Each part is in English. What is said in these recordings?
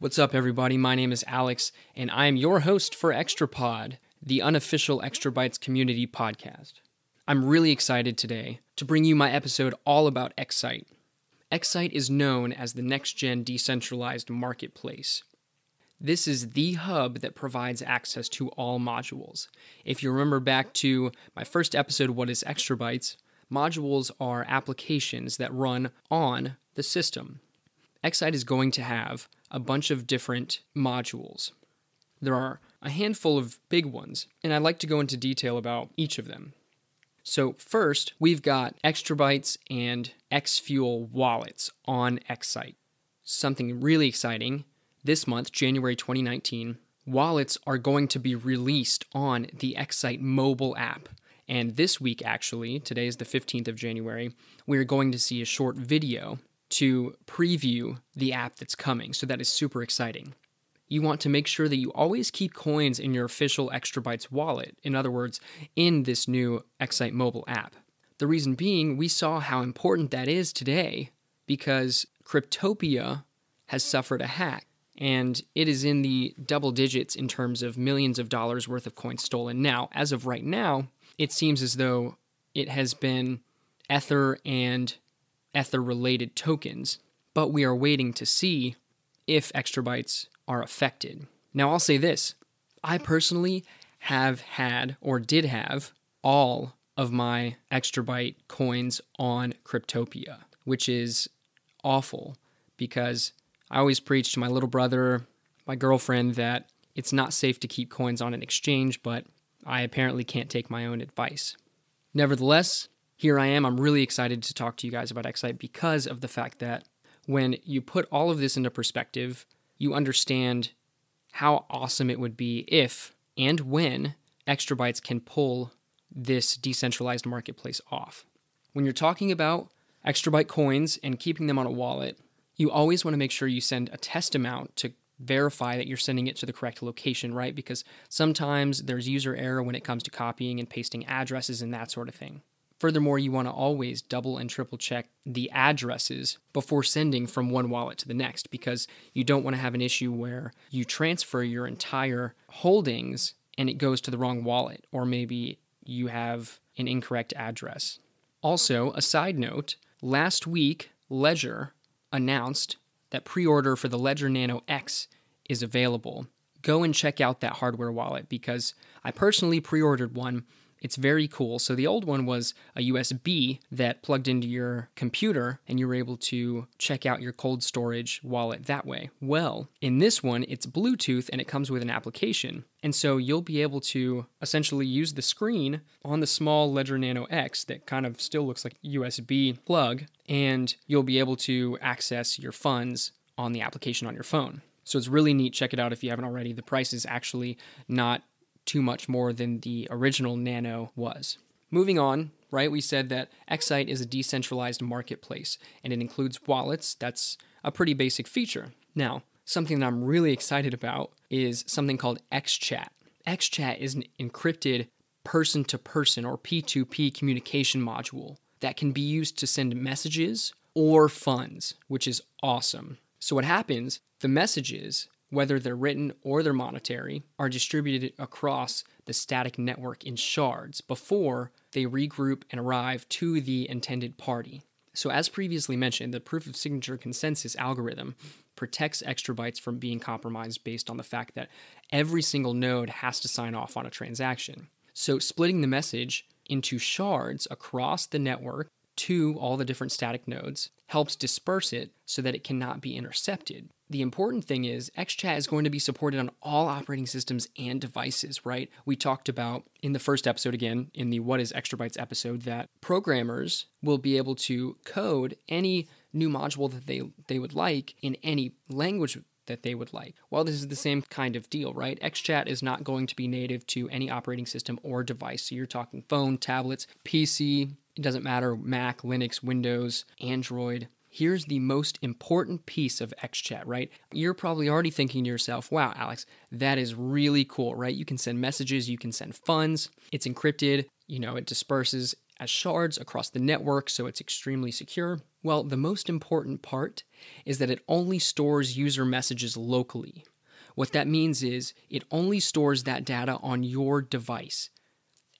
What's up, everybody? My name is Alex, and I am your host for ExtraPod, the unofficial Extra Bytes community podcast. I'm really excited today to bring you my episode all about XCITE. XCITE is known as the next gen decentralized marketplace. This is the hub that provides access to all modules. If you remember back to my first episode, What is Extra Bytes? Modules are applications that run on the system. XCITE is going to have a bunch of different modules. There are a handful of big ones, and I'd like to go into detail about each of them. So, first, we've got Extrabytes and Xfuel wallets on XCITE. Something really exciting this month, January 2019, wallets are going to be released on the XCITE mobile app. And this week, actually, today is the 15th of January, we're going to see a short video to preview the app that's coming. So that is super exciting. You want to make sure that you always keep coins in your official Extrabytes wallet, in other words, in this new XCITE mobile app. The reason being, we saw how important that is today because Cryptopia has suffered a hack and it is in the double digits in terms of millions of dollars worth of coins stolen. Now, as of right now, it seems as though it has been Ether and Ether related tokens, but we are waiting to see if extrabytes are affected. Now, I'll say this I personally have had or did have all of my extrabyte coins on Cryptopia, which is awful because I always preach to my little brother, my girlfriend, that it's not safe to keep coins on an exchange, but I apparently can't take my own advice. Nevertheless, here I am. I'm really excited to talk to you guys about XCITE because of the fact that when you put all of this into perspective, you understand how awesome it would be if and when Extrabytes can pull this decentralized marketplace off. When you're talking about Extrabyte coins and keeping them on a wallet, you always want to make sure you send a test amount to verify that you're sending it to the correct location, right? Because sometimes there's user error when it comes to copying and pasting addresses and that sort of thing. Furthermore, you want to always double and triple check the addresses before sending from one wallet to the next because you don't want to have an issue where you transfer your entire holdings and it goes to the wrong wallet, or maybe you have an incorrect address. Also, a side note last week, Ledger announced that pre order for the Ledger Nano X is available. Go and check out that hardware wallet because I personally pre ordered one. It's very cool. So, the old one was a USB that plugged into your computer and you were able to check out your cold storage wallet that way. Well, in this one, it's Bluetooth and it comes with an application. And so, you'll be able to essentially use the screen on the small Ledger Nano X that kind of still looks like USB plug, and you'll be able to access your funds on the application on your phone. So it's really neat. Check it out if you haven't already. The price is actually not too much more than the original Nano was. Moving on, right, we said that XCITE is a decentralized marketplace and it includes wallets. That's a pretty basic feature. Now, something that I'm really excited about is something called XChat. XChat is an encrypted person to person or P2P communication module that can be used to send messages or funds, which is awesome. So, what happens, the messages whether they're written or they're monetary, are distributed across the static network in shards before they regroup and arrive to the intended party. So, as previously mentioned, the proof of signature consensus algorithm protects extrabytes from being compromised based on the fact that every single node has to sign off on a transaction. So, splitting the message into shards across the network to all the different static nodes helps disperse it so that it cannot be intercepted. The important thing is XChat is going to be supported on all operating systems and devices, right? We talked about in the first episode again, in the What is Extrabytes episode, that programmers will be able to code any new module that they, they would like in any language that they would like. Well, this is the same kind of deal, right? XChat is not going to be native to any operating system or device. So you're talking phone, tablets, PC, it doesn't matter Mac, Linux, Windows, Android. Here's the most important piece of XChat, right? You're probably already thinking to yourself, wow, Alex, that is really cool, right? You can send messages, you can send funds, it's encrypted, you know, it disperses as shards across the network, so it's extremely secure. Well, the most important part is that it only stores user messages locally. What that means is it only stores that data on your device.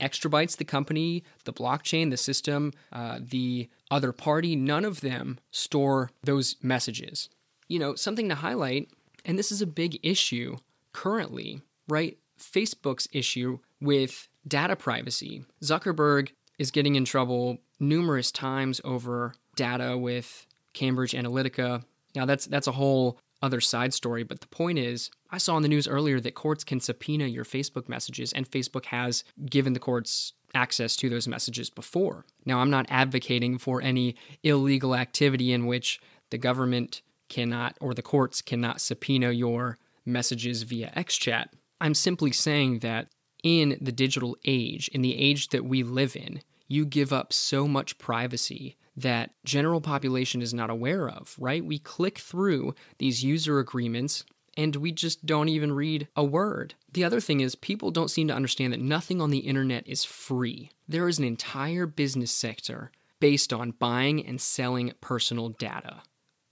Extrabytes, the company, the blockchain, the system, uh, the other party, none of them store those messages. You know, something to highlight, and this is a big issue currently, right? Facebook's issue with data privacy. Zuckerberg is getting in trouble numerous times over data with Cambridge Analytica. Now that's that's a whole other side story, but the point is, I saw in the news earlier that courts can subpoena your Facebook messages and Facebook has given the courts access to those messages before. Now, I'm not advocating for any illegal activity in which the government cannot or the courts cannot subpoena your messages via XChat. I'm simply saying that in the digital age, in the age that we live in, you give up so much privacy that general population is not aware of, right? We click through these user agreements and we just don't even read a word. The other thing is, people don't seem to understand that nothing on the internet is free. There is an entire business sector based on buying and selling personal data.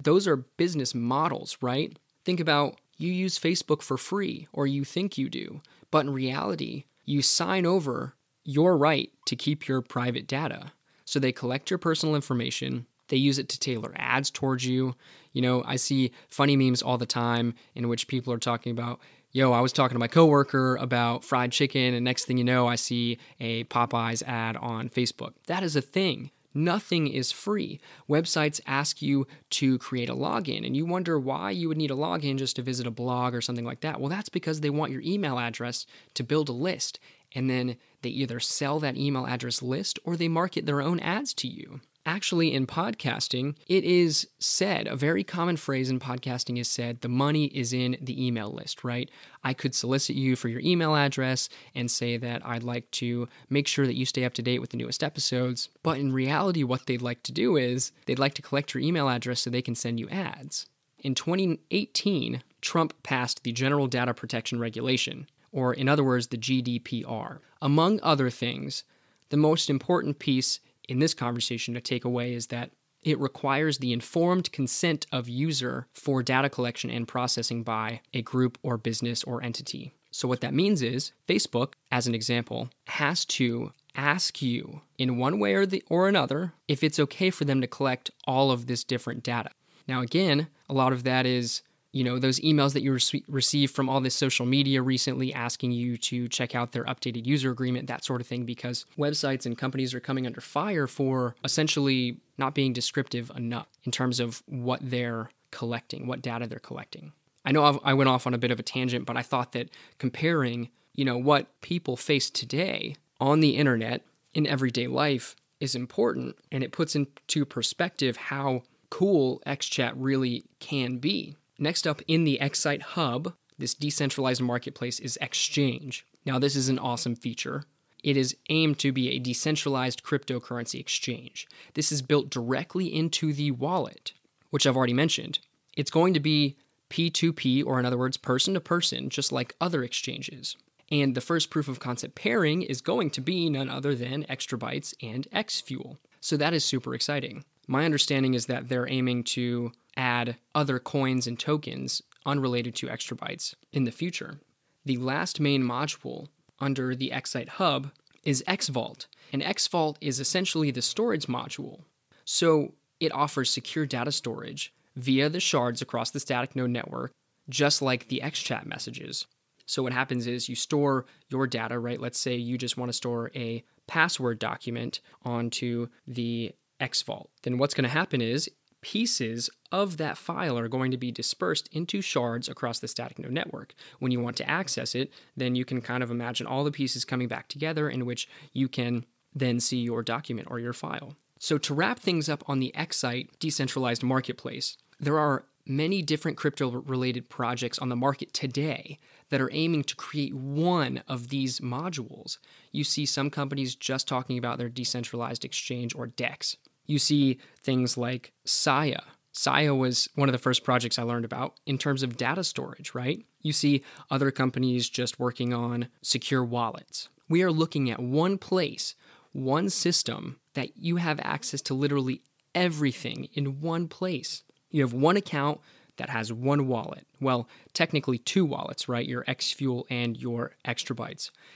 Those are business models, right? Think about you use Facebook for free, or you think you do, but in reality, you sign over your right to keep your private data. So they collect your personal information, they use it to tailor ads towards you. You know, I see funny memes all the time in which people are talking about, yo, I was talking to my coworker about fried chicken, and next thing you know, I see a Popeyes ad on Facebook. That is a thing. Nothing is free. Websites ask you to create a login, and you wonder why you would need a login just to visit a blog or something like that. Well, that's because they want your email address to build a list, and then they either sell that email address list or they market their own ads to you. Actually, in podcasting, it is said, a very common phrase in podcasting is said, the money is in the email list, right? I could solicit you for your email address and say that I'd like to make sure that you stay up to date with the newest episodes. But in reality, what they'd like to do is they'd like to collect your email address so they can send you ads. In 2018, Trump passed the General Data Protection Regulation, or in other words, the GDPR. Among other things, the most important piece in this conversation to take away is that it requires the informed consent of user for data collection and processing by a group or business or entity. So what that means is Facebook, as an example, has to ask you in one way or the or another if it's okay for them to collect all of this different data. Now again, a lot of that is you know those emails that you re- receive from all this social media recently asking you to check out their updated user agreement that sort of thing because websites and companies are coming under fire for essentially not being descriptive enough in terms of what they're collecting what data they're collecting. I know I've, i went off on a bit of a tangent but i thought that comparing you know what people face today on the internet in everyday life is important and it puts into perspective how cool xchat really can be Next up in the XCITE Hub, this decentralized marketplace is XChange. Now, this is an awesome feature. It is aimed to be a decentralized cryptocurrency exchange. This is built directly into the wallet, which I've already mentioned. It's going to be P2P, or in other words, person to person, just like other exchanges. And the first proof of concept pairing is going to be none other than Extrabytes and Xfuel. So that is super exciting. My understanding is that they're aiming to add other coins and tokens unrelated to Extrabytes in the future. The last main module under the XCITE Hub is XVault, and XVault is essentially the storage module. So it offers secure data storage via the shards across the static node network, just like the XChat messages. So what happens is you store your data, right? Let's say you just want to store a password document onto the XVault. Then what's going to happen is pieces of that file are going to be dispersed into shards across the static node network. When you want to access it, then you can kind of imagine all the pieces coming back together in which you can then see your document or your file. So, to wrap things up on the XCITE decentralized marketplace, there are many different crypto related projects on the market today that are aiming to create one of these modules. You see some companies just talking about their decentralized exchange or DEX. You see things like Sia. Sia was one of the first projects I learned about in terms of data storage, right? You see other companies just working on secure wallets. We are looking at one place, one system that you have access to literally everything in one place. You have one account that has one wallet. Well, technically two wallets, right? Your XFuel and your Extra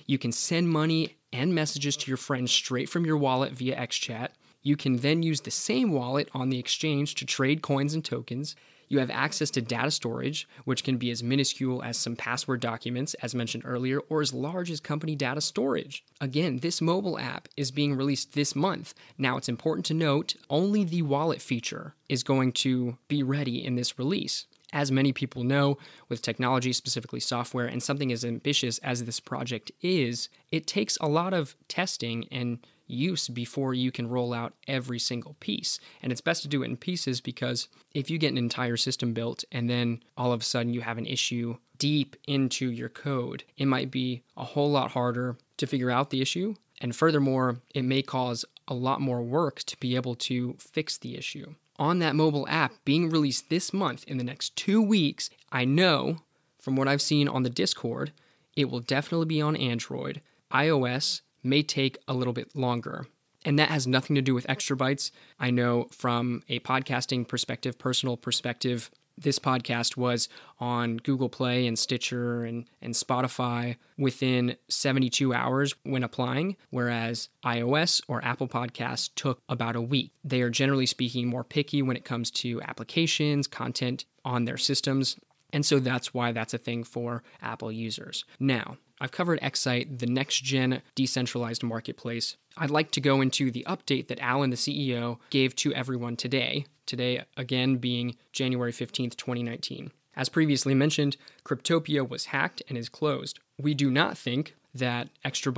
You can send money and messages to your friends straight from your wallet via XChat. You can then use the same wallet on the exchange to trade coins and tokens. You have access to data storage, which can be as minuscule as some password documents, as mentioned earlier, or as large as company data storage. Again, this mobile app is being released this month. Now, it's important to note only the wallet feature is going to be ready in this release. As many people know, with technology, specifically software, and something as ambitious as this project is, it takes a lot of testing and use before you can roll out every single piece. And it's best to do it in pieces because if you get an entire system built and then all of a sudden you have an issue deep into your code, it might be a whole lot harder to figure out the issue. And furthermore, it may cause a lot more work to be able to fix the issue. On that mobile app being released this month in the next two weeks, I know from what I've seen on the Discord, it will definitely be on Android, iOS, may take a little bit longer. And that has nothing to do with extra bytes. I know from a podcasting perspective, personal perspective, this podcast was on Google Play and Stitcher and, and Spotify within 72 hours when applying, whereas iOS or Apple Podcasts took about a week. They are generally speaking more picky when it comes to applications, content on their systems. And so that's why that's a thing for Apple users. Now, I've covered XCITE, the next gen decentralized marketplace. I'd like to go into the update that Allen, the CEO, gave to everyone today. Today, again, being January 15th, 2019. As previously mentioned, Cryptopia was hacked and is closed. We do not think that Extra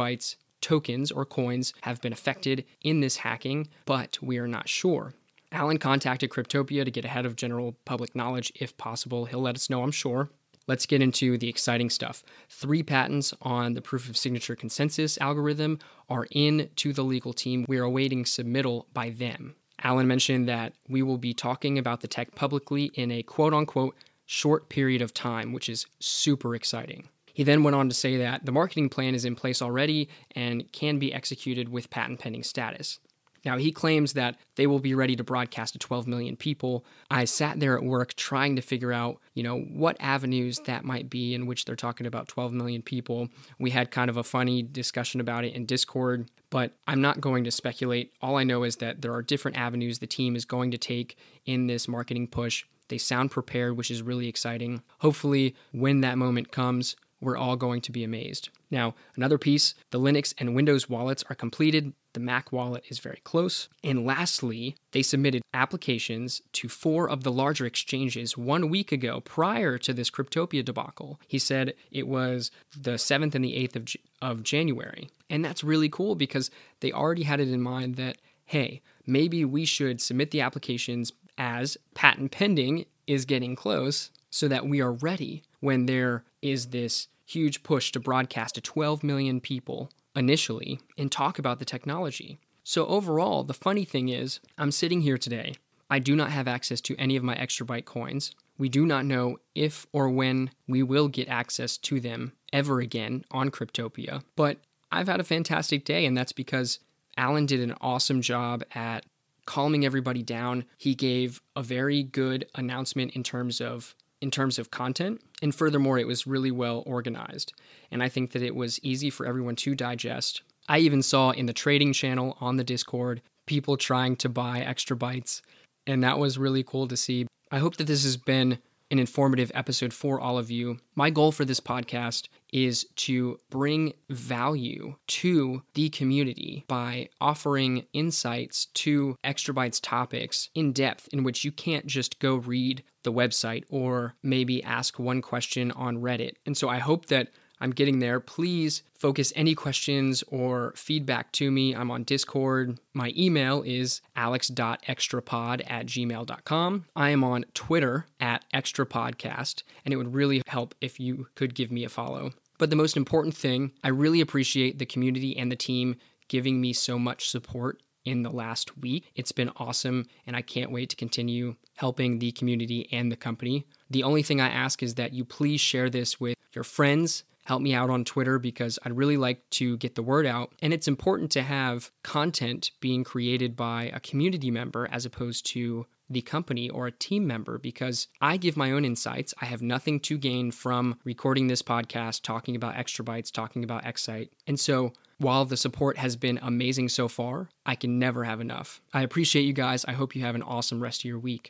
tokens or coins have been affected in this hacking, but we are not sure. Allen contacted Cryptopia to get ahead of general public knowledge if possible. He'll let us know, I'm sure. Let's get into the exciting stuff. Three patents on the proof of signature consensus algorithm are in to the legal team. We are awaiting submittal by them. Allen mentioned that we will be talking about the tech publicly in a quote unquote short period of time, which is super exciting. He then went on to say that the marketing plan is in place already and can be executed with patent pending status. Now, he claims that they will be ready to broadcast to 12 million people. I sat there at work trying to figure out, you know, what avenues that might be in which they're talking about 12 million people. We had kind of a funny discussion about it in Discord, but I'm not going to speculate. All I know is that there are different avenues the team is going to take in this marketing push. They sound prepared, which is really exciting. Hopefully, when that moment comes, we're all going to be amazed. Now, another piece the Linux and Windows wallets are completed. The Mac wallet is very close. And lastly, they submitted applications to four of the larger exchanges one week ago prior to this Cryptopia debacle. He said it was the 7th and the 8th of, of January. And that's really cool because they already had it in mind that, hey, maybe we should submit the applications as patent pending is getting close so that we are ready when there is this huge push to broadcast to 12 million people initially and talk about the technology. So, overall, the funny thing is, I'm sitting here today. I do not have access to any of my extra byte coins. We do not know if or when we will get access to them ever again on Cryptopia. But I've had a fantastic day, and that's because Allen did an awesome job at calming everybody down. He gave a very good announcement in terms of in terms of content. And furthermore, it was really well organized. And I think that it was easy for everyone to digest. I even saw in the trading channel on the Discord people trying to buy extra bytes. And that was really cool to see. I hope that this has been an informative episode for all of you. My goal for this podcast is to bring value to the community by offering insights to Extra Bytes topics in depth, in which you can't just go read the website or maybe ask one question on Reddit. And so I hope that I'm getting there. Please focus any questions or feedback to me. I'm on Discord. My email is alex.extrapod at gmail.com. I am on Twitter at extrapodcast, and it would really help if you could give me a follow. But the most important thing, I really appreciate the community and the team giving me so much support in the last week. It's been awesome, and I can't wait to continue helping the community and the company. The only thing I ask is that you please share this with your friends, help me out on Twitter because I'd really like to get the word out. And it's important to have content being created by a community member as opposed to the company or a team member because I give my own insights. I have nothing to gain from recording this podcast, talking about extra bytes, talking about XCITE. And so while the support has been amazing so far, I can never have enough. I appreciate you guys. I hope you have an awesome rest of your week.